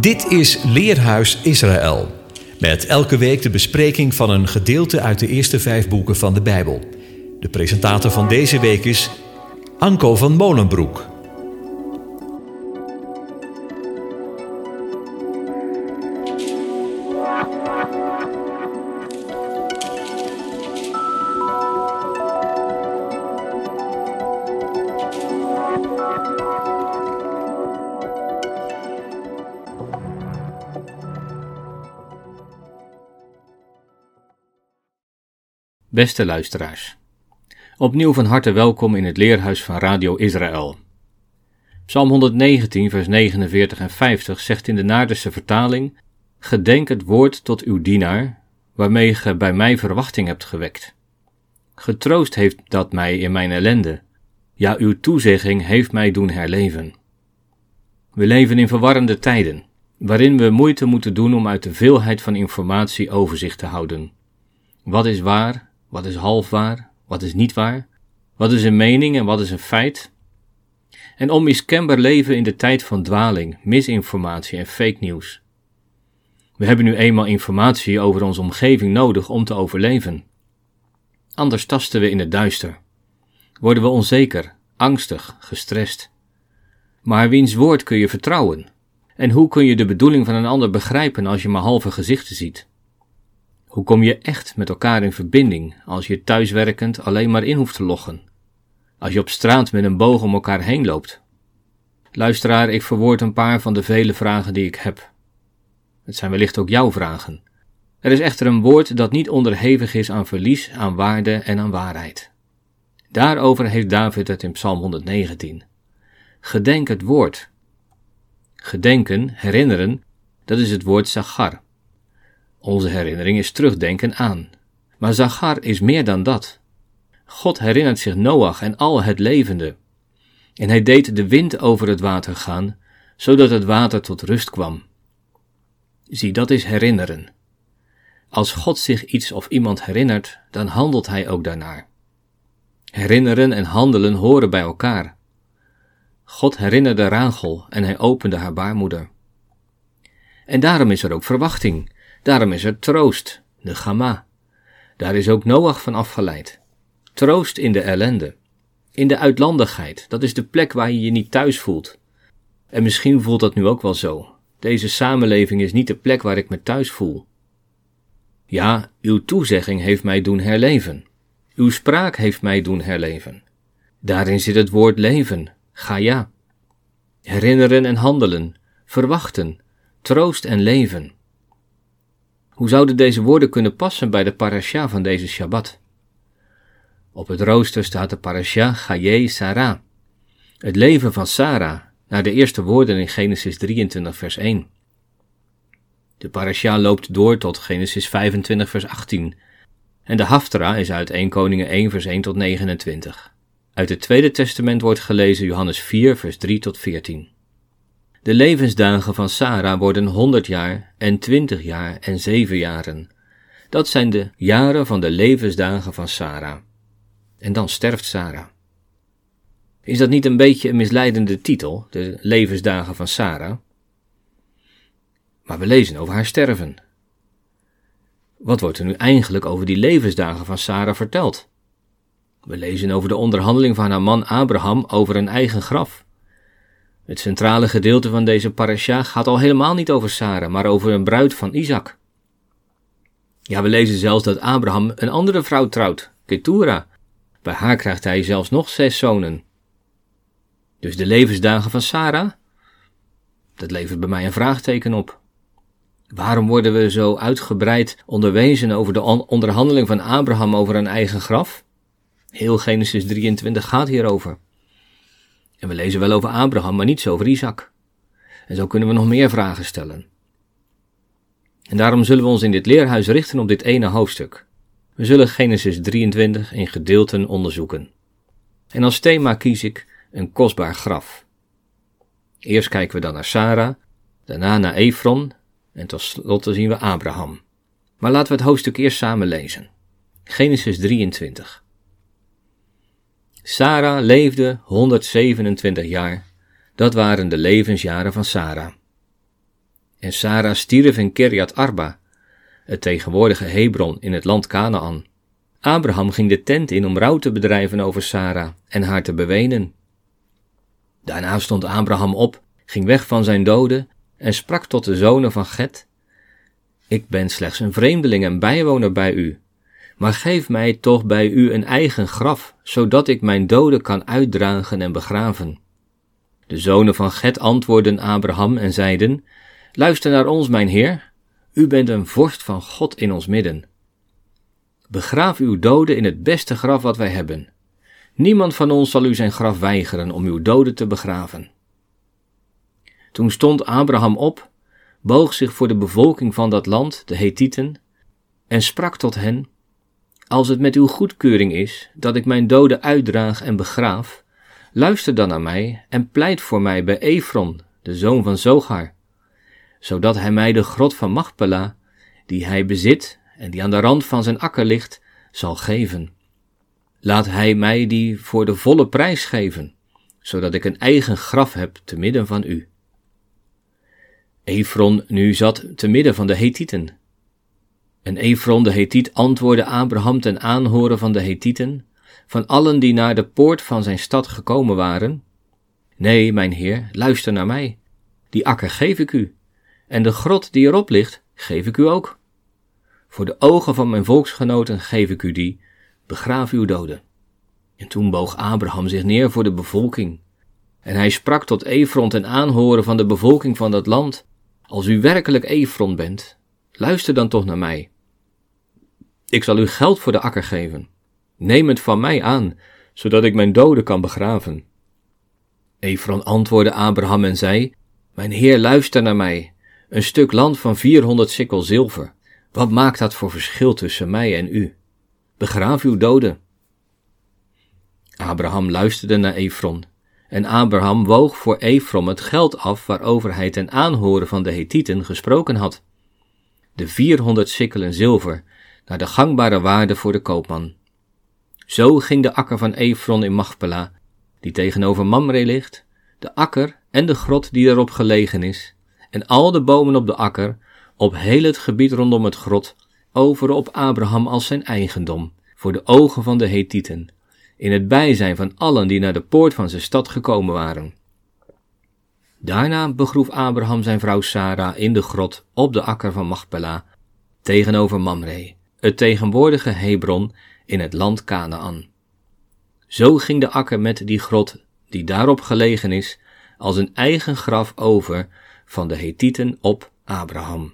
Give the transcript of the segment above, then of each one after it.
Dit is Leerhuis Israël. Met elke week de bespreking van een gedeelte uit de eerste vijf boeken van de Bijbel. De presentator van deze week is Anko van Molenbroek. Beste luisteraars, opnieuw van harte welkom in het leerhuis van Radio Israël. Psalm 119, vers 49 en 50 zegt in de Naardense vertaling: Gedenk het woord tot uw dienaar, waarmee ge bij mij verwachting hebt gewekt. Getroost heeft dat mij in mijn ellende, ja, uw toezegging heeft mij doen herleven. We leven in verwarrende tijden, waarin we moeite moeten doen om uit de veelheid van informatie overzicht te houden. Wat is waar wat is half waar? Wat is niet waar? Wat is een mening en wat is een feit? En onmiskenbaar leven in de tijd van dwaling, misinformatie en fake news. We hebben nu eenmaal informatie over onze omgeving nodig om te overleven. Anders tasten we in het duister. Worden we onzeker, angstig, gestrest. Maar wiens woord kun je vertrouwen? En hoe kun je de bedoeling van een ander begrijpen als je maar halve gezichten ziet? Hoe kom je echt met elkaar in verbinding als je thuiswerkend alleen maar in hoeft te loggen? Als je op straat met een boog om elkaar heen loopt? Luisteraar, ik verwoord een paar van de vele vragen die ik heb. Het zijn wellicht ook jouw vragen. Er is echter een woord dat niet onderhevig is aan verlies, aan waarde en aan waarheid. Daarover heeft David het in Psalm 119. Gedenk het woord. Gedenken, herinneren, dat is het woord zagar. Onze herinnering is terugdenken aan. Maar Zagar is meer dan dat. God herinnert zich Noach en al het levende. En hij deed de wind over het water gaan, zodat het water tot rust kwam. Zie, dat is herinneren. Als God zich iets of iemand herinnert, dan handelt hij ook daarnaar. Herinneren en handelen horen bij elkaar. God herinnerde Rachel en hij opende haar baarmoeder. En daarom is er ook verwachting, Daarom is er troost, de Gamma. Daar is ook Noach van afgeleid. Troost in de ellende. In de uitlandigheid, dat is de plek waar je je niet thuis voelt. En misschien voelt dat nu ook wel zo. Deze samenleving is niet de plek waar ik me thuis voel. Ja, uw toezegging heeft mij doen herleven. Uw spraak heeft mij doen herleven. Daarin zit het woord leven, ga ja. Herinneren en handelen, verwachten, troost en leven. Hoe zouden deze woorden kunnen passen bij de parasha van deze Shabbat? Op het rooster staat de parasha Chaye Sarah, het leven van Sarah, naar de eerste woorden in Genesis 23 vers 1. De parasha loopt door tot Genesis 25 vers 18 en de Haftara is uit 1 Koningen 1 vers 1 tot 29. Uit het Tweede Testament wordt gelezen Johannes 4 vers 3 tot 14. De levensdagen van Sarah worden 100 jaar en 20 jaar en 7 jaren. Dat zijn de jaren van de levensdagen van Sarah. En dan sterft Sarah. Is dat niet een beetje een misleidende titel, de levensdagen van Sarah? Maar we lezen over haar sterven. Wat wordt er nu eigenlijk over die levensdagen van Sarah verteld? We lezen over de onderhandeling van haar man Abraham over een eigen graf. Het centrale gedeelte van deze parasha gaat al helemaal niet over Sarah, maar over een bruid van Isaac. Ja, we lezen zelfs dat Abraham een andere vrouw trouwt, Ketura. Bij haar krijgt hij zelfs nog zes zonen. Dus de levensdagen van Sarah? Dat levert bij mij een vraagteken op. Waarom worden we zo uitgebreid onderwezen over de onderhandeling van Abraham over een eigen graf? Heel Genesis 23 gaat hierover. En we lezen wel over Abraham, maar niets over Isaac. En zo kunnen we nog meer vragen stellen. En daarom zullen we ons in dit leerhuis richten op dit ene hoofdstuk. We zullen Genesis 23 in gedeelten onderzoeken. En als thema kies ik een kostbaar graf. Eerst kijken we dan naar Sarah, daarna naar Efron en tot slot zien we Abraham. Maar laten we het hoofdstuk eerst samen lezen. Genesis 23. Sarah leefde 127 jaar. Dat waren de levensjaren van Sarah. En Sarah stierf in Kiriat Arba, het tegenwoordige Hebron in het land Canaan. Abraham ging de tent in om rouw te bedrijven over Sarah en haar te bewenen. Daarna stond Abraham op, ging weg van zijn doden en sprak tot de zonen van Get: Ik ben slechts een vreemdeling en bijwoner bij u, maar geef mij toch bij u een eigen graf, zodat ik mijn doden kan uitdragen en begraven. De zonen van Get antwoordden Abraham en zeiden: Luister naar ons, mijn Heer, u bent een vorst van God in ons midden. Begraaf uw doden in het beste graf wat wij hebben. Niemand van ons zal u zijn graf weigeren om uw doden te begraven. Toen stond Abraham op, boog zich voor de bevolking van dat land, de Hethieten, en sprak tot hen: Als het met uw goedkeuring is dat ik mijn doden uitdraag en begraaf, luister dan naar mij en pleit voor mij bij Efron, de zoon van Zogar, zodat hij mij de grot van Machpela, die hij bezit en die aan de rand van zijn akker ligt, zal geven. Laat hij mij die voor de volle prijs geven, zodat ik een eigen graf heb te midden van u. Efron nu zat te midden van de Hethieten. En Efron de Hethiet antwoordde Abraham ten aanhoren van de Hethieten, van allen die naar de poort van zijn stad gekomen waren. Nee, mijn heer, luister naar mij. Die akker geef ik u, en de grot die erop ligt, geef ik u ook. Voor de ogen van mijn volksgenoten geef ik u die, begraaf uw doden. En toen boog Abraham zich neer voor de bevolking. En hij sprak tot Efron ten aanhoren van de bevolking van dat land. Als u werkelijk Efron bent, luister dan toch naar mij. Ik zal u geld voor de akker geven. Neem het van mij aan, zodat ik mijn doden kan begraven. Efron antwoordde Abraham en zei: Mijn heer, luister naar mij. Een stuk land van vierhonderd sikkel zilver. Wat maakt dat voor verschil tussen mij en u? Begraaf uw doden. Abraham luisterde naar Efron, en Abraham woog voor Efron het geld af waarover hij ten aanhoren van de Hethieten gesproken had. De vierhonderd sikkelen zilver, naar de gangbare waarde voor de koopman. Zo ging de akker van Efron in Machpela, die tegenover Mamre ligt, de akker en de grot die erop gelegen is, en al de bomen op de akker, op heel het gebied rondom het grot, over op Abraham als zijn eigendom, voor de ogen van de Hethieten, in het bijzijn van allen die naar de poort van zijn stad gekomen waren. Daarna begroef Abraham zijn vrouw Sarah in de grot op de akker van Machpela, tegenover Mamre, het tegenwoordige Hebron in het land Canaan. Zo ging de akker met die grot, die daarop gelegen is, als een eigen graf over van de Hethieten op Abraham.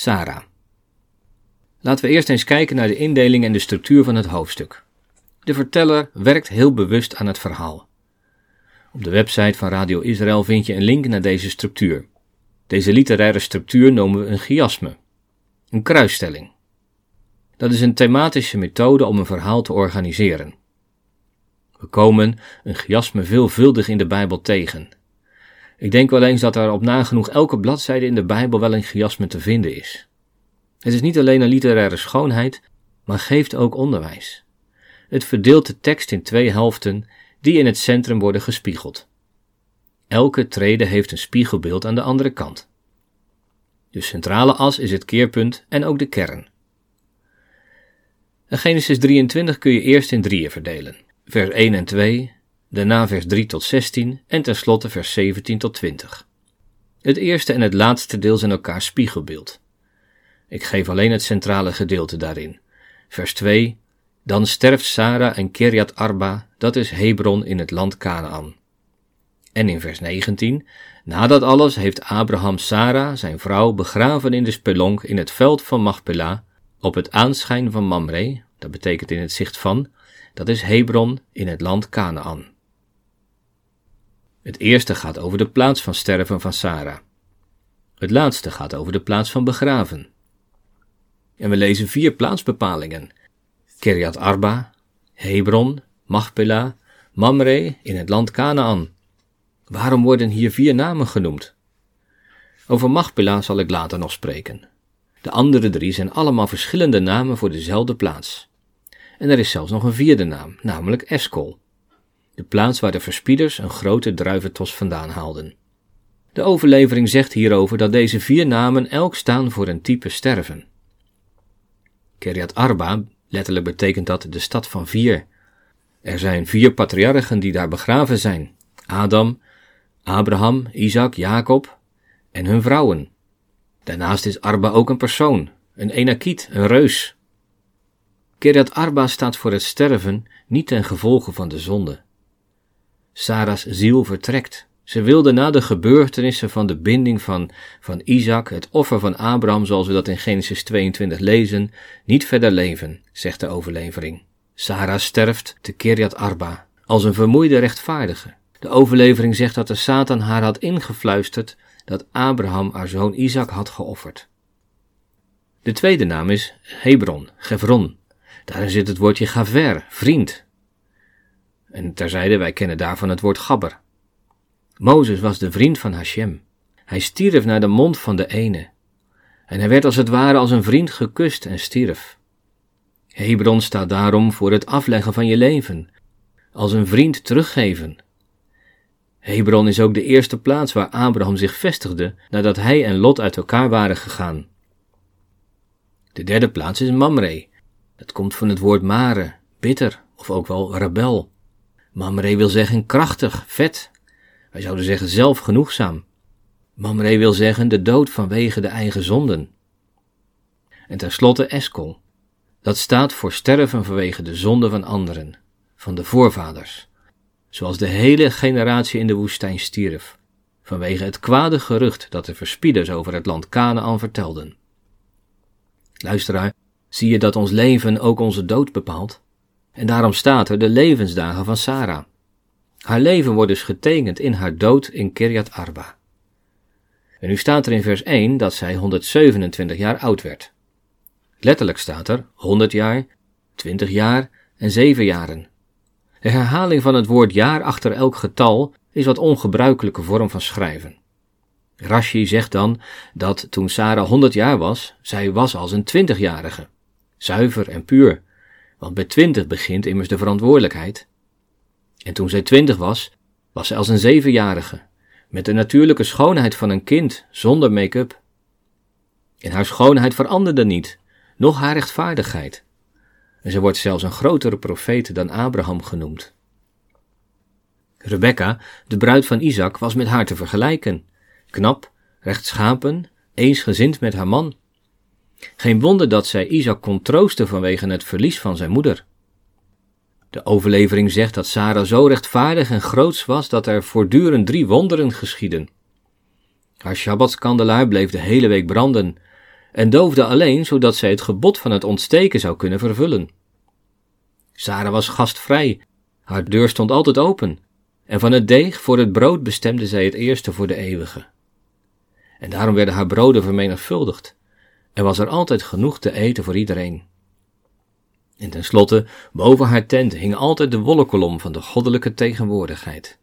Sarah. Laten we eerst eens kijken naar de indeling en de structuur van het hoofdstuk. De verteller werkt heel bewust aan het verhaal. Op de website van Radio Israël vind je een link naar deze structuur. Deze literaire structuur noemen we een chiasme, een kruisstelling. Dat is een thematische methode om een verhaal te organiseren. We komen een chiasme veelvuldig in de Bijbel tegen. Ik denk wel eens dat er op nagenoeg elke bladzijde in de Bijbel wel een chiasme te vinden is. Het is niet alleen een literaire schoonheid, maar geeft ook onderwijs. Het verdeelt de tekst in twee helften die in het centrum worden gespiegeld. Elke trede heeft een spiegelbeeld aan de andere kant. De centrale as is het keerpunt en ook de kern. En Genesis 23 kun je eerst in drieën verdelen. Vers 1 en 2, daarna vers 3 tot 16 en tenslotte vers 17 tot 20. Het eerste en het laatste deel zijn elkaar spiegelbeeld. Ik geef alleen het centrale gedeelte daarin. Vers 2, dan sterft Sara en Kiriat Arba, dat is Hebron in het land Canaan. En in vers 19, na dat alles heeft Abraham Sara, zijn vrouw, begraven in de spelonk in het veld van Machpelah, op het aanschijn van Mamre, dat betekent in het zicht van, dat is Hebron in het land Canaan. Het eerste gaat over de plaats van sterven van Sara. Het laatste gaat over de plaats van begraven. En we lezen vier plaatsbepalingen. Kiriat Arba, Hebron, Machpelah, Mamre in het land Canaan. Waarom worden hier vier namen genoemd? Over Machpelah zal ik later nog spreken. De andere drie zijn allemaal verschillende namen voor dezelfde plaats. En er is zelfs nog een vierde naam, namelijk Eskol. De plaats waar de verspieders een grote druiventos vandaan haalden. De overlevering zegt hierover dat deze vier namen elk staan voor een type sterven. Keriat Arba, letterlijk betekent dat de stad van vier. Er zijn vier patriarchen die daar begraven zijn: Adam, Abraham, Isaac, Jacob en hun vrouwen. Daarnaast is Arba ook een persoon, een enakiet, een reus. Keriat Arba staat voor het sterven, niet ten gevolge van de zonde. Sarah's ziel vertrekt. Ze wilde na de gebeurtenissen van de binding van, van Isaac, het offer van Abraham, zoals we dat in Genesis 22 lezen, niet verder leven, zegt de overlevering. Sarah sterft te Keriat Arba, als een vermoeide rechtvaardige. De overlevering zegt dat de Satan haar had ingefluisterd dat Abraham haar zoon Isaac had geofferd. De tweede naam is Hebron, Gevron. Daarin zit het woordje gaver, vriend. En terzijde, wij kennen daarvan het woord gabber. Mozes was de vriend van Hashem. Hij stierf naar de mond van de ene. En hij werd als het ware als een vriend gekust en stierf. Hebron staat daarom voor het afleggen van je leven, als een vriend teruggeven, Hebron is ook de eerste plaats waar Abraham zich vestigde nadat hij en Lot uit elkaar waren gegaan. De derde plaats is Mamre. Dat komt van het woord mare, bitter of ook wel rebel. Mamre wil zeggen krachtig, vet. Wij zouden zeggen zelfgenoegzaam. Mamre wil zeggen de dood vanwege de eigen zonden. En tenslotte Eskol. Dat staat voor sterven vanwege de zonde van anderen, van de voorvaders zoals de hele generatie in de woestijn stierf, vanwege het kwade gerucht dat de verspieders over het land Canaan vertelden. Luisteraar, zie je dat ons leven ook onze dood bepaalt? En daarom staat er de levensdagen van Sarah. Haar leven wordt dus getekend in haar dood in Kirjat Arba. En nu staat er in vers 1 dat zij 127 jaar oud werd. Letterlijk staat er 100 jaar, 20 jaar en 7 jaren. De herhaling van het woord jaar achter elk getal is wat ongebruikelijke vorm van schrijven. Rashi zegt dan dat toen Sarah 100 jaar was, zij was als een twintigjarige. Zuiver en puur, want bij twintig begint immers de verantwoordelijkheid. En toen zij twintig was, was zij als een zevenjarige, met de natuurlijke schoonheid van een kind, zonder make-up. En haar schoonheid veranderde niet, noch haar rechtvaardigheid. En ze wordt zelfs een grotere profeet dan Abraham genoemd. Rebecca, de bruid van Isaac, was met haar te vergelijken. Knap, rechtschapen, eensgezind met haar man. Geen wonder dat zij Isaac kon troosten vanwege het verlies van zijn moeder. De overlevering zegt dat Sarah zo rechtvaardig en groots was dat er voortdurend drie wonderen geschieden. Haar Shabbatskandelaar bleef de hele week branden. en doofde alleen zodat zij het gebod van het ontsteken zou kunnen vervullen. Sara was gastvrij, haar deur stond altijd open, en van het deeg voor het brood bestemde zij het eerste voor de eeuwige. En daarom werden haar broden vermenigvuldigd, en was er altijd genoeg te eten voor iedereen. En tenslotte, boven haar tent hing altijd de wollenkolom van de goddelijke tegenwoordigheid.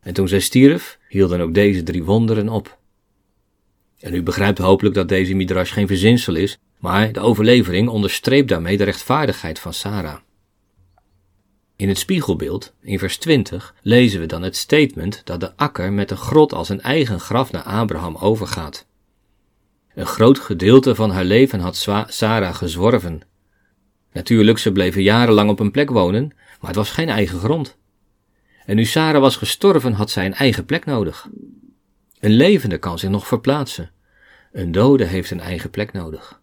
En toen zij stierf, hielden ook deze drie wonderen op. En u begrijpt hopelijk dat deze midrash geen verzinsel is, maar de overlevering onderstreept daarmee de rechtvaardigheid van Sarah. In het spiegelbeeld, in vers 20, lezen we dan het statement dat de akker met de grot als een eigen graf naar Abraham overgaat. Een groot gedeelte van haar leven had Sarah gezworven. Natuurlijk, ze bleven jarenlang op een plek wonen, maar het was geen eigen grond. En nu Sarah was gestorven, had zij een eigen plek nodig. Een levende kan zich nog verplaatsen. Een dode heeft een eigen plek nodig.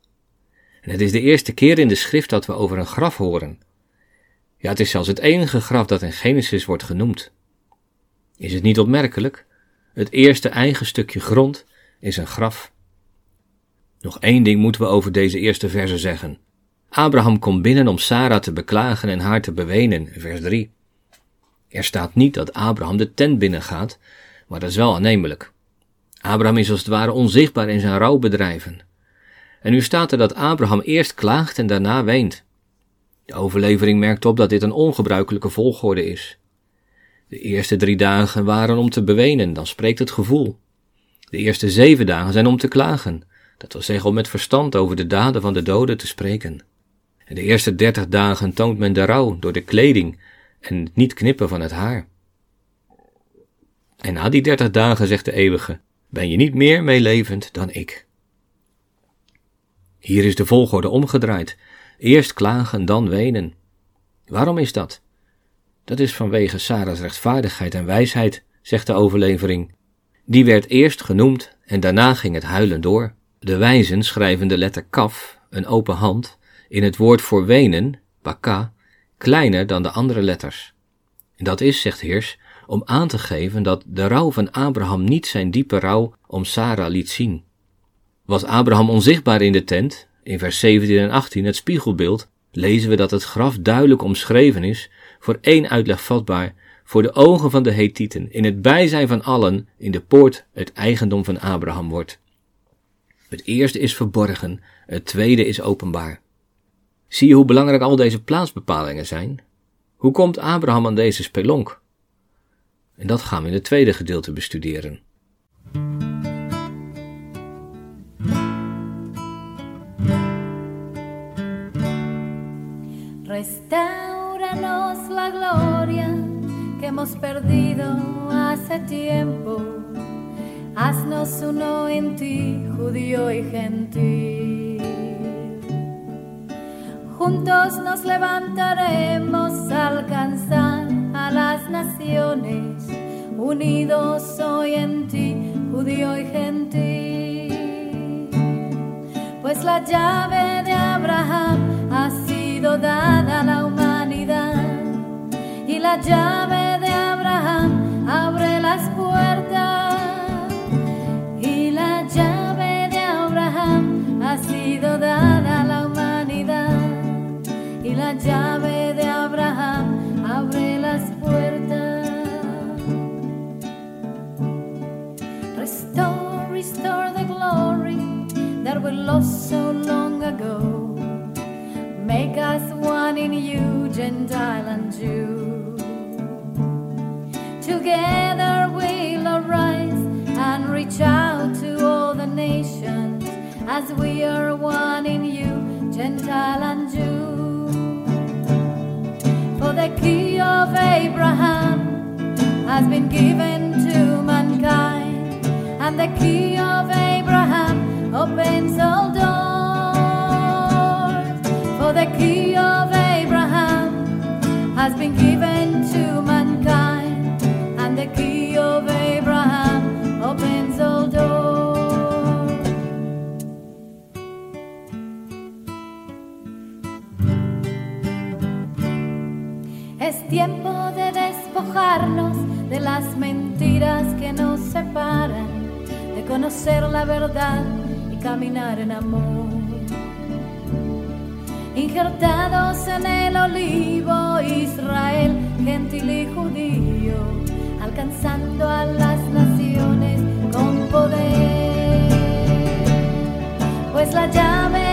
En het is de eerste keer in de schrift dat we over een graf horen. Ja, het is zelfs het enige graf dat in Genesis wordt genoemd. Is het niet opmerkelijk? Het eerste eigen stukje grond is een graf. Nog één ding moeten we over deze eerste verse zeggen. Abraham komt binnen om Sarah te beklagen en haar te bewenen, vers 3. Er staat niet dat Abraham de tent binnengaat, maar dat is wel aannemelijk. Abraham is als het ware onzichtbaar in zijn rouwbedrijven. En nu staat er dat Abraham eerst klaagt en daarna weent. De overlevering merkt op dat dit een ongebruikelijke volgorde is. De eerste drie dagen waren om te bewenen, dan spreekt het gevoel. De eerste zeven dagen zijn om te klagen, dat wil zeggen om met verstand over de daden van de doden te spreken. En de eerste dertig dagen toont men de rouw door de kleding en het niet knippen van het haar. En na die dertig dagen, zegt de eeuwige, ben je niet meer meelevend dan ik. Hier is de volgorde omgedraaid. Eerst klagen, dan wenen. Waarom is dat? Dat is vanwege Sarah's rechtvaardigheid en wijsheid, zegt de overlevering. Die werd eerst genoemd en daarna ging het huilen door. De wijzen schrijven de letter kaf, een open hand, in het woord voor wenen, baka, kleiner dan de andere letters. Dat is, zegt Heers, om aan te geven dat de rouw van Abraham niet zijn diepe rouw om Sarah liet zien. Was Abraham onzichtbaar in de tent, in vers 17 en 18, het spiegelbeeld, lezen we dat het graf duidelijk omschreven is, voor één uitleg vatbaar, voor de ogen van de Hethieten, in het bijzijn van allen, in de poort het eigendom van Abraham wordt. Het eerste is verborgen, het tweede is openbaar. Zie je hoe belangrijk al deze plaatsbepalingen zijn? Hoe komt Abraham aan deze spelonk? En dat gaan we in het tweede gedeelte bestuderen. Restauranos la gloria que hemos perdido hace tiempo. Haznos uno en ti, judío y gentil. Juntos nos levantaremos a alcanzar a las naciones, unidos hoy en ti, judío y gentil. Pues la llave de Abraham ha sido dada a la humanidad y la llave de Abraham la llave de Abraham abre las puertas. Restore, restore the glory that we lost so long ago. Make us one in you, Gentile and Jew. Together we'll arise and reach out to all the nations as we are one in you, Gentile and the key of Abraham has been given to mankind, and the key of Abraham opens all doors. For the key of Abraham has been given de las mentiras que nos separan, de conocer la verdad y caminar en amor. Injertados en el olivo, Israel, gentil y judío, alcanzando a las naciones con poder. Pues la llave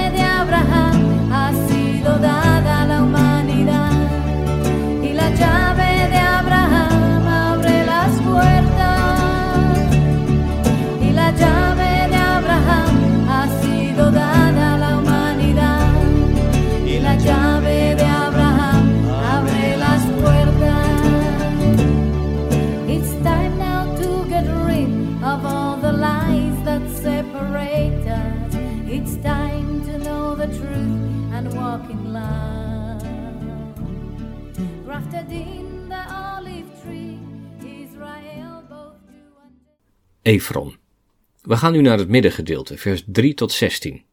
in the olive tree Israel both Efron. We gaan nu naar het middengedeelte, vers 3 tot 16.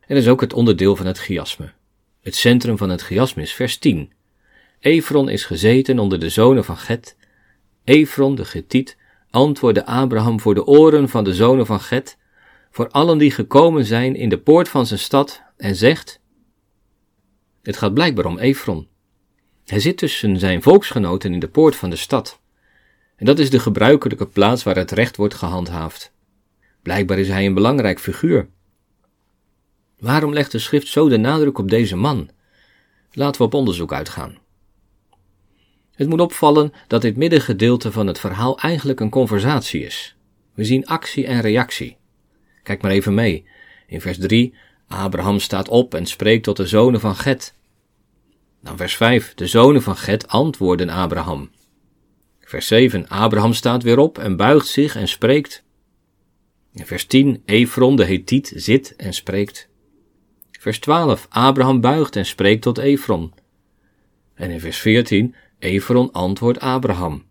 En is ook het onderdeel van het chiasme. Het centrum van het chiasme is vers 10. Efron is gezeten onder de zonen van Get. Efron, de Getiet, antwoordde Abraham voor de oren van de zonen van Get, voor allen die gekomen zijn in de poort van zijn stad, en zegt: Het gaat blijkbaar om Efron. Hij zit tussen zijn volksgenoten in de poort van de stad. En dat is de gebruikelijke plaats waar het recht wordt gehandhaafd. Blijkbaar is hij een belangrijk figuur. Waarom legt de schrift zo de nadruk op deze man? Laten we op onderzoek uitgaan. Het moet opvallen dat dit middengedeelte van het verhaal eigenlijk een conversatie is. We zien actie en reactie. Kijk maar even mee. In vers 3, Abraham staat op en spreekt tot de zonen van Get. Dan vers 5, de zonen van Get antwoorden Abraham. Vers 7, Abraham staat weer op en buigt zich en spreekt. Vers 10, Efron de Hethiet zit en spreekt. Vers 12, Abraham buigt en spreekt tot Efron. En in vers 14, Efron antwoordt Abraham.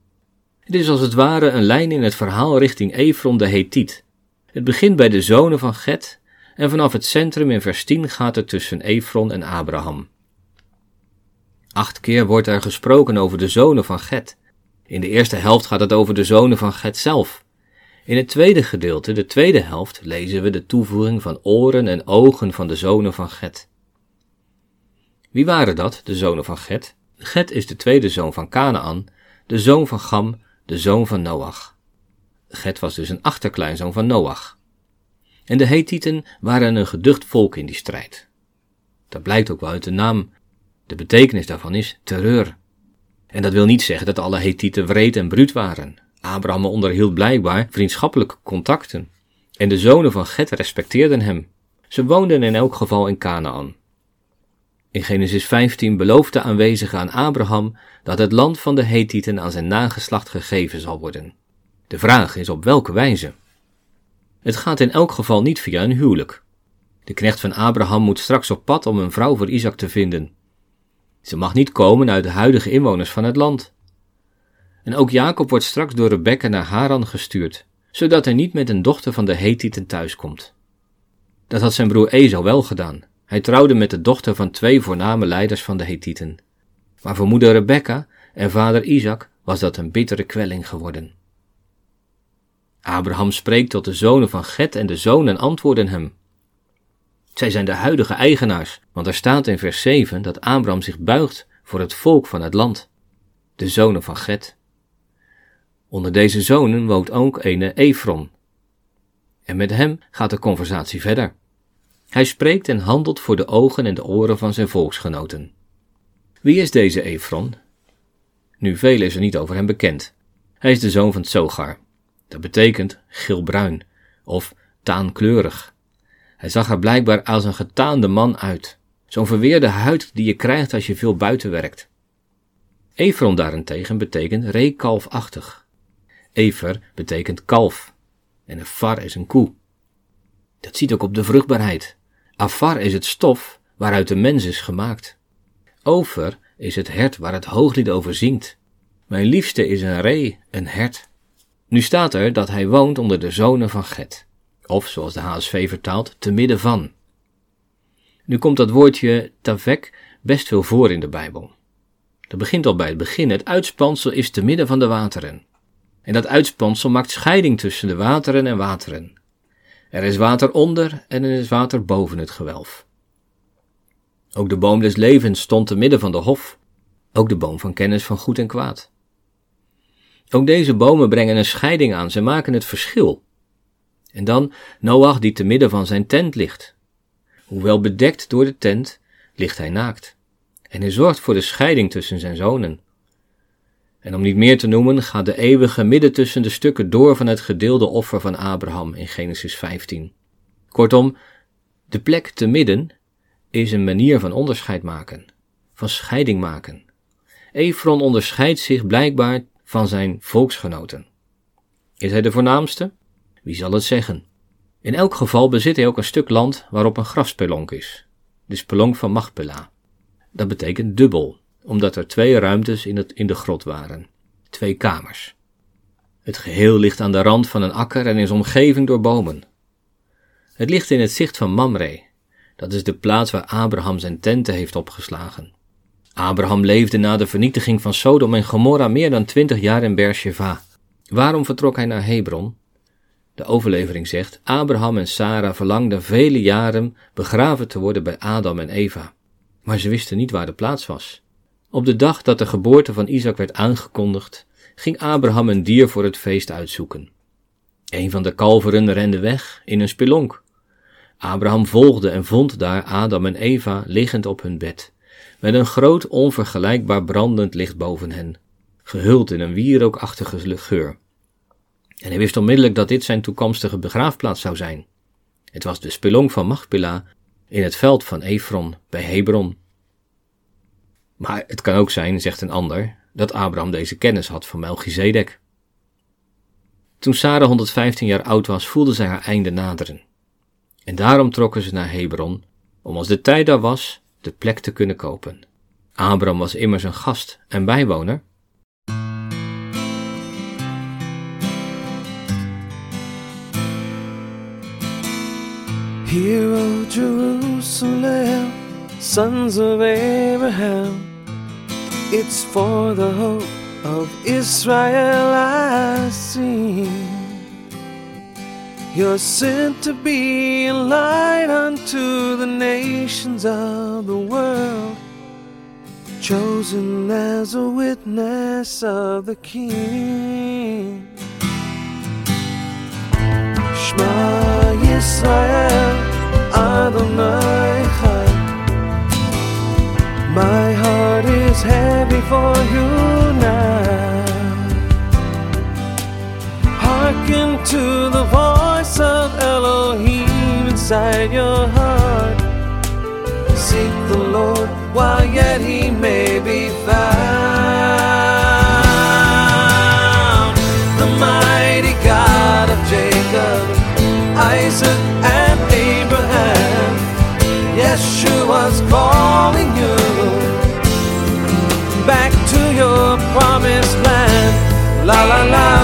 Het is als het ware een lijn in het verhaal richting Efron de Hethiet. Het begint bij de zonen van Get en vanaf het centrum in vers 10 gaat het tussen Efron en Abraham. Acht keer wordt er gesproken over de zonen van Get. In de eerste helft gaat het over de zonen van Get zelf. In het tweede gedeelte, de tweede helft, lezen we de toevoeging van oren en ogen van de zonen van Get. Wie waren dat, de zonen van Get? Get is de tweede zoon van Canaan, de zoon van Gam, de zoon van Noach. Get was dus een achterkleinzoon van Noach. En de Hethieten waren een geducht volk in die strijd. Dat blijkt ook wel uit de naam. De betekenis daarvan is terreur. En dat wil niet zeggen dat alle Hethieten wreed en bruut waren. Abraham onderhield blijkbaar vriendschappelijke contacten. En de zonen van Get respecteerden hem. Ze woonden in elk geval in Canaan. In Genesis 15 belooft de aanwezige aan Abraham dat het land van de Hethieten aan zijn nageslacht gegeven zal worden. De vraag is op welke wijze. Het gaat in elk geval niet via een huwelijk. De knecht van Abraham moet straks op pad om een vrouw voor Isaac te vinden. Ze mag niet komen uit de huidige inwoners van het land. En ook Jacob wordt straks door Rebekka naar Haran gestuurd, zodat hij niet met een dochter van de Hethieten thuiskomt. Dat had zijn broer Esau wel gedaan. Hij trouwde met de dochter van twee voorname leiders van de Hethieten. Maar voor moeder Rebekka en vader Isaac was dat een bittere kwelling geworden. Abraham spreekt tot de zonen van Get en de zonen antwoorden hem. Zij zijn de huidige eigenaars, want er staat in vers 7 dat Abraham zich buigt voor het volk van het land, de zonen van Get. Onder deze zonen woont ook ene Efron. En met hem gaat de conversatie verder. Hij spreekt en handelt voor de ogen en de oren van zijn volksgenoten. Wie is deze Efron? Nu, veel is er niet over hem bekend. Hij is de zoon van Tsogar. Dat betekent geelbruin of taankleurig. Hij zag er blijkbaar als een getaande man uit. Zo'n verweerde huid die je krijgt als je veel buiten werkt. Efron daarentegen betekent reekalfachtig. Efer betekent kalf. En een far is een koe. Dat ziet ook op de vruchtbaarheid. Afar is het stof waaruit de mens is gemaakt. Over is het hert waar het hooglied over zingt. Mijn liefste is een ree, een hert. Nu staat er dat hij woont onder de zonen van Get. Of, zoals de HSV vertaalt, te midden van. Nu komt dat woordje tavek best veel voor in de Bijbel. Dat begint al bij het begin. Het uitspansel is te midden van de wateren. En dat uitspansel maakt scheiding tussen de wateren en wateren. Er is water onder en er is water boven het gewelf. Ook de boom des levens stond te midden van de hof, ook de boom van kennis van goed en kwaad. Ook deze bomen brengen een scheiding aan, ze maken het verschil. En dan Noach die te midden van zijn tent ligt. Hoewel bedekt door de tent, ligt hij naakt. En hij zorgt voor de scheiding tussen zijn zonen. En om niet meer te noemen, gaat de eeuwige midden tussen de stukken door van het gedeelde offer van Abraham in Genesis 15. Kortom, de plek te midden is een manier van onderscheid maken, van scheiding maken. Efron onderscheidt zich blijkbaar van zijn volksgenoten. Is hij de voornaamste? Wie zal het zeggen? In elk geval bezit hij ook een stuk land waarop een grafspelonk is, de spelonk van Machpela. Dat betekent dubbel, omdat er twee ruimtes in, het, in de grot waren, twee kamers. Het geheel ligt aan de rand van een akker en is omgeven door bomen. Het ligt in het zicht van Mamre, dat is de plaats waar Abraham zijn tenten heeft opgeslagen. Abraham leefde na de vernietiging van Sodom en Gomorra meer dan twintig jaar in Beersheba. Waarom vertrok hij naar Hebron? De overlevering zegt: Abraham en Sarah verlangden vele jaren begraven te worden bij Adam en Eva. Maar ze wisten niet waar de plaats was. Op de dag dat de geboorte van Isaac werd aangekondigd, ging Abraham een dier voor het feest uitzoeken. Een van de kalveren rende weg in een spelonk. Abraham volgde en vond daar Adam en Eva liggend op hun bed, met een groot onvergelijkbaar brandend licht boven hen, gehuld in een wierookachtige geur. En hij wist onmiddellijk dat dit zijn toekomstige begraafplaats zou zijn. Het was de spelonk van Machpela in het veld van Efron bij Hebron. Maar het kan ook zijn, zegt een ander, dat Abraham deze kennis had van Melchizedek. Toen Sarah 115 jaar oud was, voelde zij haar einde naderen. En daarom trokken ze naar Hebron, om als de tijd daar was, de plek te kunnen kopen. Abraham was immers een gast en bijwoner. Hear, O Jerusalem, sons of Abraham, it's for the hope of Israel I sing. You're sent to be a light unto the nations of the world, chosen as a witness of the King. Shema Yisrael, Adonai Chai. My heart is heavy for you now. Hearken to the voice of Elohim inside your heart. Seek the Lord while yet he may be found. The mighty God of Jacob, Isaac, Yeshua's calling you back to your promised land. La la la la la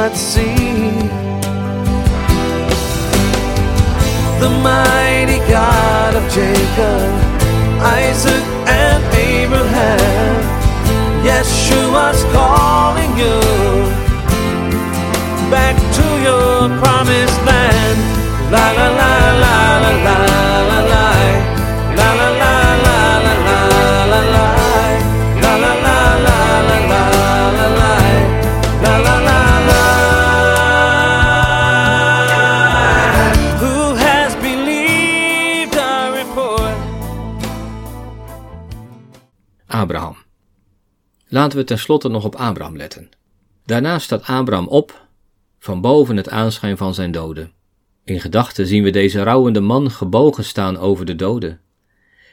cannot see. The mighty God of Jacob, Isaac, and Abraham, Yeshua's calling you back to your promised land. La la la la la la. Laten we tenslotte nog op Abraham letten. Daarna staat Abraham op, van boven het aanschijn van zijn doden. In gedachten zien we deze rouwende man gebogen staan over de doden.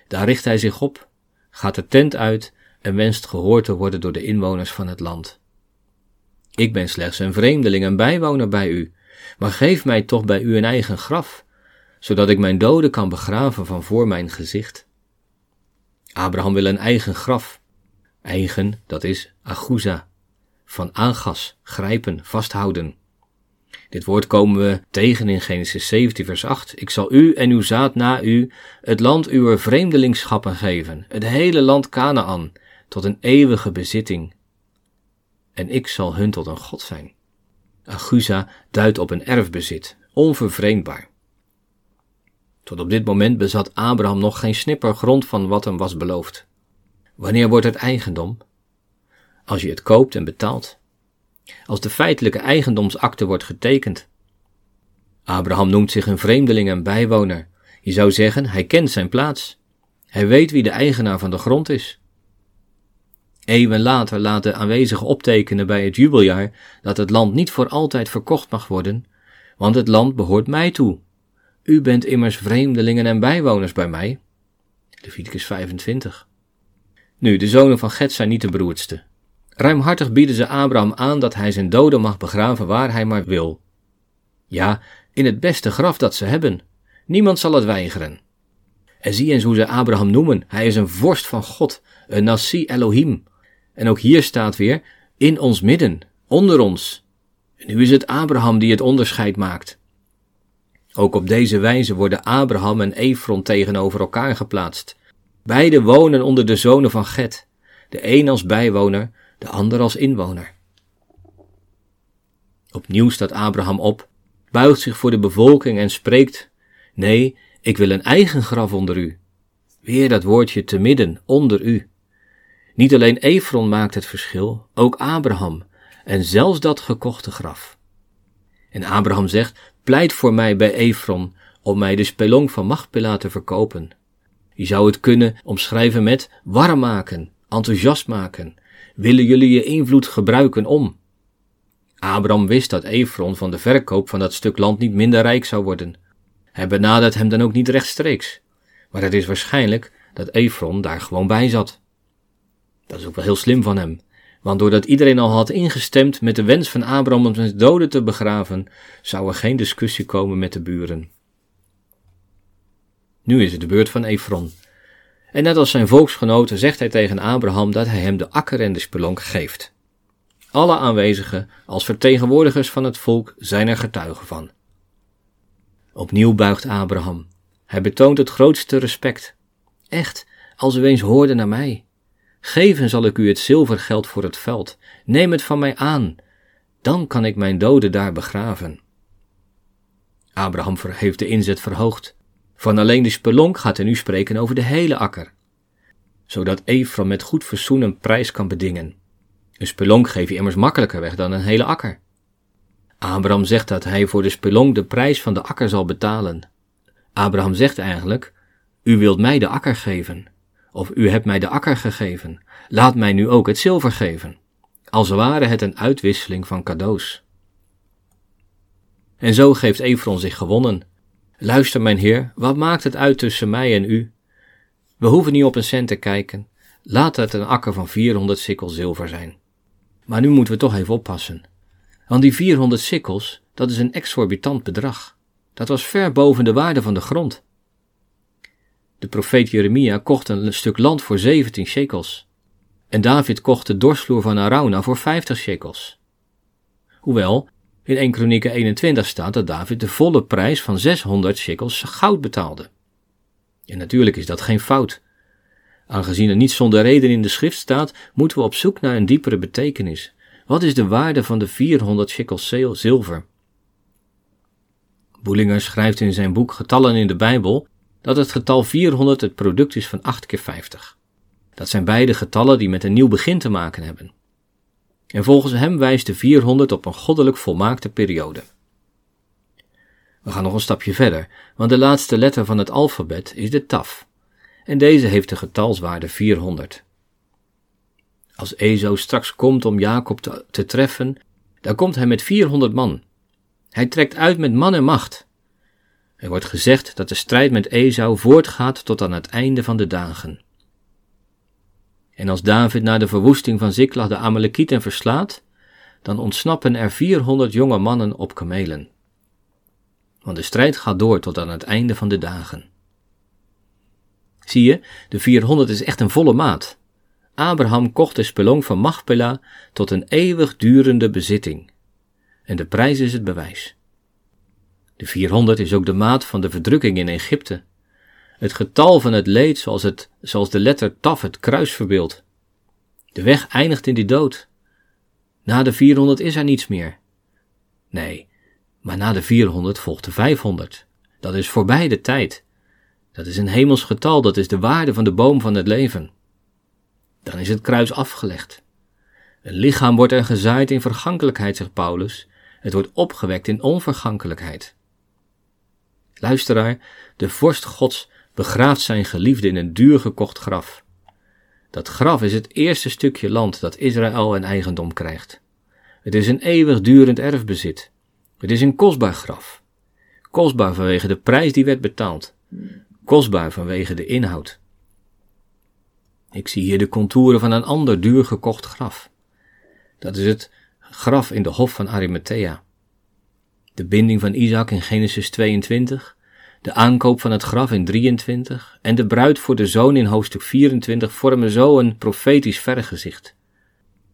Daar richt hij zich op, gaat de tent uit en wenst gehoord te worden door de inwoners van het land. Ik ben slechts een vreemdeling en bijwoner bij u, maar geef mij toch bij u een eigen graf, zodat ik mijn doden kan begraven van voor mijn gezicht. Abraham wil een eigen graf. Eigen, dat is aguza, van aangas, grijpen, vasthouden. Dit woord komen we tegen in Genesis 17, vers 8. Ik zal u en uw zaad na u het land uw vreemdelingschappen geven, het hele land Canaan, tot een eeuwige bezitting. En ik zal hun tot een God zijn. Agusa duidt op een erfbezit, onvervreemdbaar. Tot op dit moment bezat Abraham nog geen snipper grond van wat hem was beloofd. Wanneer wordt het eigendom? Als je het koopt en betaalt. Als de feitelijke eigendomsakte wordt getekend. Abraham noemt zich een vreemdeling en bijwoner. Je zou zeggen, hij kent zijn plaats. Hij weet wie de eigenaar van de grond is. Eeuwen later laat de aanwezigen optekenen bij het jubeljaar dat het land niet voor altijd verkocht mag worden, want het land behoort mij toe. U bent immers vreemdelingen en bijwoners bij mij. Leviticus 25. Nu, de zonen van Get zijn niet de beroerdste. Ruimhartig bieden ze Abraham aan dat hij zijn doden mag begraven waar hij maar wil. Ja, in het beste graf dat ze hebben. Niemand zal het weigeren. En zie eens hoe ze Abraham noemen. Hij is een vorst van God, een Nasi Elohim. En ook hier staat weer, in ons midden, onder ons. En nu is het Abraham die het onderscheid maakt. Ook op deze wijze worden Abraham en Efron tegenover elkaar geplaatst. Beide wonen onder de zonen van Get, de een als bijwoner, de ander als inwoner. Opnieuw staat Abraham op, buigt zich voor de bevolking en spreekt: Nee, ik wil een eigen graf onder u. Weer dat woordje te midden, onder u. Niet alleen Efron maakt het verschil, ook Abraham, en zelfs dat gekochte graf. En Abraham zegt: Pleit voor mij bij Efron om mij de spelong van Machpela te verkopen. Je zou het kunnen omschrijven met warm maken, enthousiast maken. Willen jullie je invloed gebruiken om? Abraham wist dat Efron van de verkoop van dat stuk land niet minder rijk zou worden. Hij benadert hem dan ook niet rechtstreeks. Maar het is waarschijnlijk dat Efron daar gewoon bij zat. Dat is ook wel heel slim van hem. Want doordat iedereen al had ingestemd met de wens van Abraham om zijn doden te begraven, zou er geen discussie komen met de buren. Nu is het de beurt van Efron. En net als zijn volksgenoten zegt hij tegen Abraham dat hij hem de akker en de spelonk geeft. Alle aanwezigen, als vertegenwoordigers van het volk, zijn er getuigen van. Opnieuw buigt Abraham. Hij betoont het grootste respect. Echt, als u eens hoorde naar mij. Geven zal ik u het zilvergeld voor het veld. Neem het van mij aan. Dan kan ik mijn doden daar begraven. Abraham heeft de inzet verhoogd. Van alleen de spelonk gaat hij nu spreken over de hele akker. Zodat Efron met goed verzoen een prijs kan bedingen. Een spelonk geef je immers makkelijker weg dan een hele akker. Abraham zegt dat hij voor de spelonk de prijs van de akker zal betalen. Abraham zegt eigenlijk: U wilt mij de akker geven of u hebt mij de akker gegeven, laat mij nu ook het zilver geven. Als ware het een uitwisseling van cadeaus. En zo geeft Efron zich gewonnen. Luister, mijn heer, wat maakt het uit tussen mij en u? We hoeven niet op een cent te kijken. Laat het een akker van 400 sikkel zilver zijn. Maar nu moeten we toch even oppassen. Want die 400 sikkels, dat is een exorbitant bedrag. Dat was ver boven de waarde van de grond. De profeet Jeremia kocht een stuk land voor 17 shekels. En David kocht de dorsvloer van Arauna voor 50 shekels. Hoewel, in 1 Kronieken 21 staat dat David de volle prijs van 600 shekels goud betaalde. En natuurlijk is dat geen fout. Aangezien er niet zonder reden in de schrift staat, moeten we op zoek naar een diepere betekenis. Wat is de waarde van de 400 shekels zilver? Boelinger schrijft in zijn boek Getallen in de Bijbel dat het getal 400 het product is van 8 keer 50. Dat zijn beide getallen die met een nieuw begin te maken hebben. En volgens hem wijst de 400 op een goddelijk volmaakte periode. We gaan nog een stapje verder, want de laatste letter van het alfabet is de taf. En deze heeft de getalswaarde 400. Als Ezo straks komt om Jacob te, te treffen, dan komt hij met 400 man. Hij trekt uit met man en macht. Er wordt gezegd dat de strijd met Esau voortgaat tot aan het einde van de dagen. En als David na de verwoesting van Ziklag de Amalekieten verslaat, dan ontsnappen er 400 jonge mannen op kamelen. want de strijd gaat door tot aan het einde van de dagen. Zie je, de 400 is echt een volle maat. Abraham kocht de spelonk van Machpela tot een eeuwig durende bezitting. En de prijs is het bewijs. De 400 is ook de maat van de verdrukking in Egypte. Het getal van het leed zoals, het, zoals de letter Taf het kruis verbeeldt. De weg eindigt in die dood. Na de 400 is er niets meer. Nee, maar na de 400 volgt de 500. Dat is voorbij de tijd. Dat is een hemels getal, dat is de waarde van de boom van het leven. Dan is het kruis afgelegd. Een lichaam wordt er gezaaid in vergankelijkheid, zegt Paulus. Het wordt opgewekt in onvergankelijkheid. Luisteraar, de vorst Gods begraaft zijn geliefde in een duur gekocht graf. Dat graf is het eerste stukje land dat Israël in eigendom krijgt. Het is een eeuwigdurend erfbezit. Het is een kostbaar graf. Kostbaar vanwege de prijs die werd betaald. Kostbaar vanwege de inhoud. Ik zie hier de contouren van een ander duur gekocht graf. Dat is het graf in de hof van Arimathea. De binding van Isaac in Genesis 22, de aankoop van het graf in 23 en de bruid voor de zoon in hoofdstuk 24 vormen zo een profetisch vergezicht.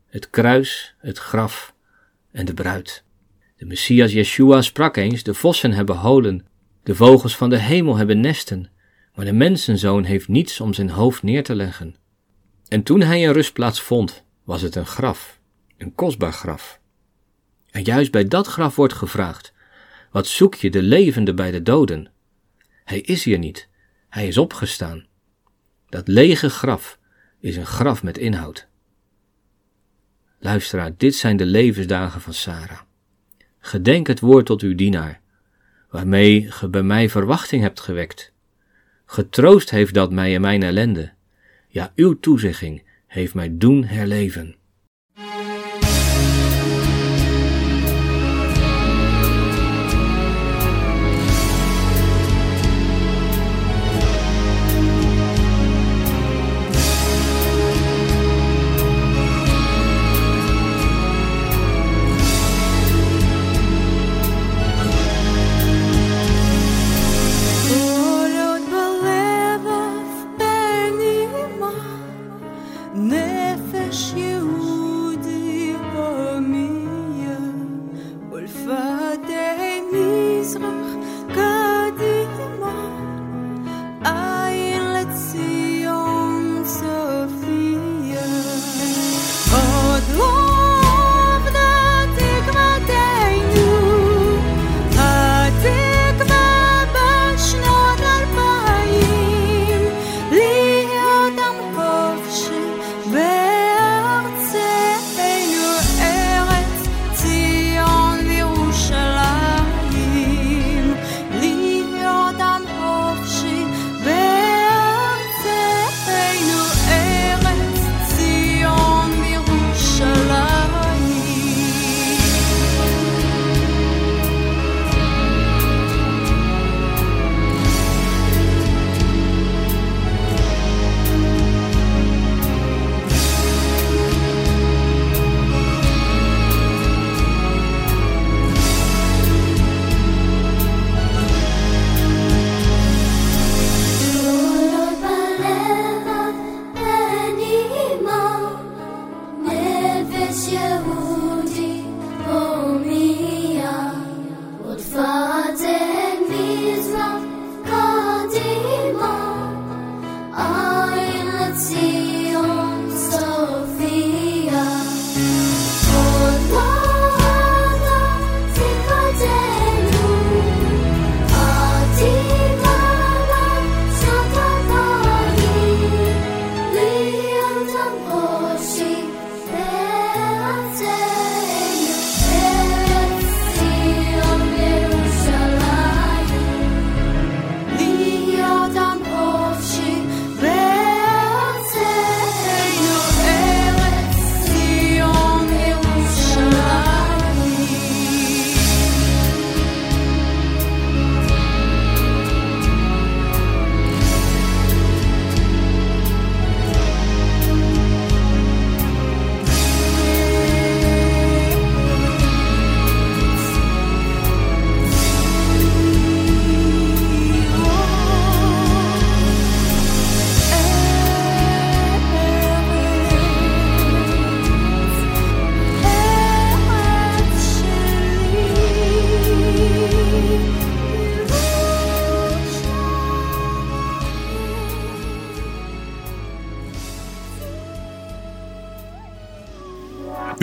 Het kruis, het graf en de bruid. De Messias Yeshua sprak eens: De vossen hebben holen, de vogels van de hemel hebben nesten, maar de mensenzoon heeft niets om zijn hoofd neer te leggen. En toen hij een rustplaats vond, was het een graf, een kostbaar graf. En juist bij dat graf wordt gevraagd: Wat zoek je de levende bij de doden? Hij is hier niet, hij is opgestaan. Dat lege graf is een graf met inhoud. Luisteraar, dit zijn de levensdagen van Sarah. Gedenk het woord tot uw dienaar, waarmee ge bij mij verwachting hebt gewekt. Getroost heeft dat mij in mijn ellende. Ja, uw toezegging heeft mij doen herleven.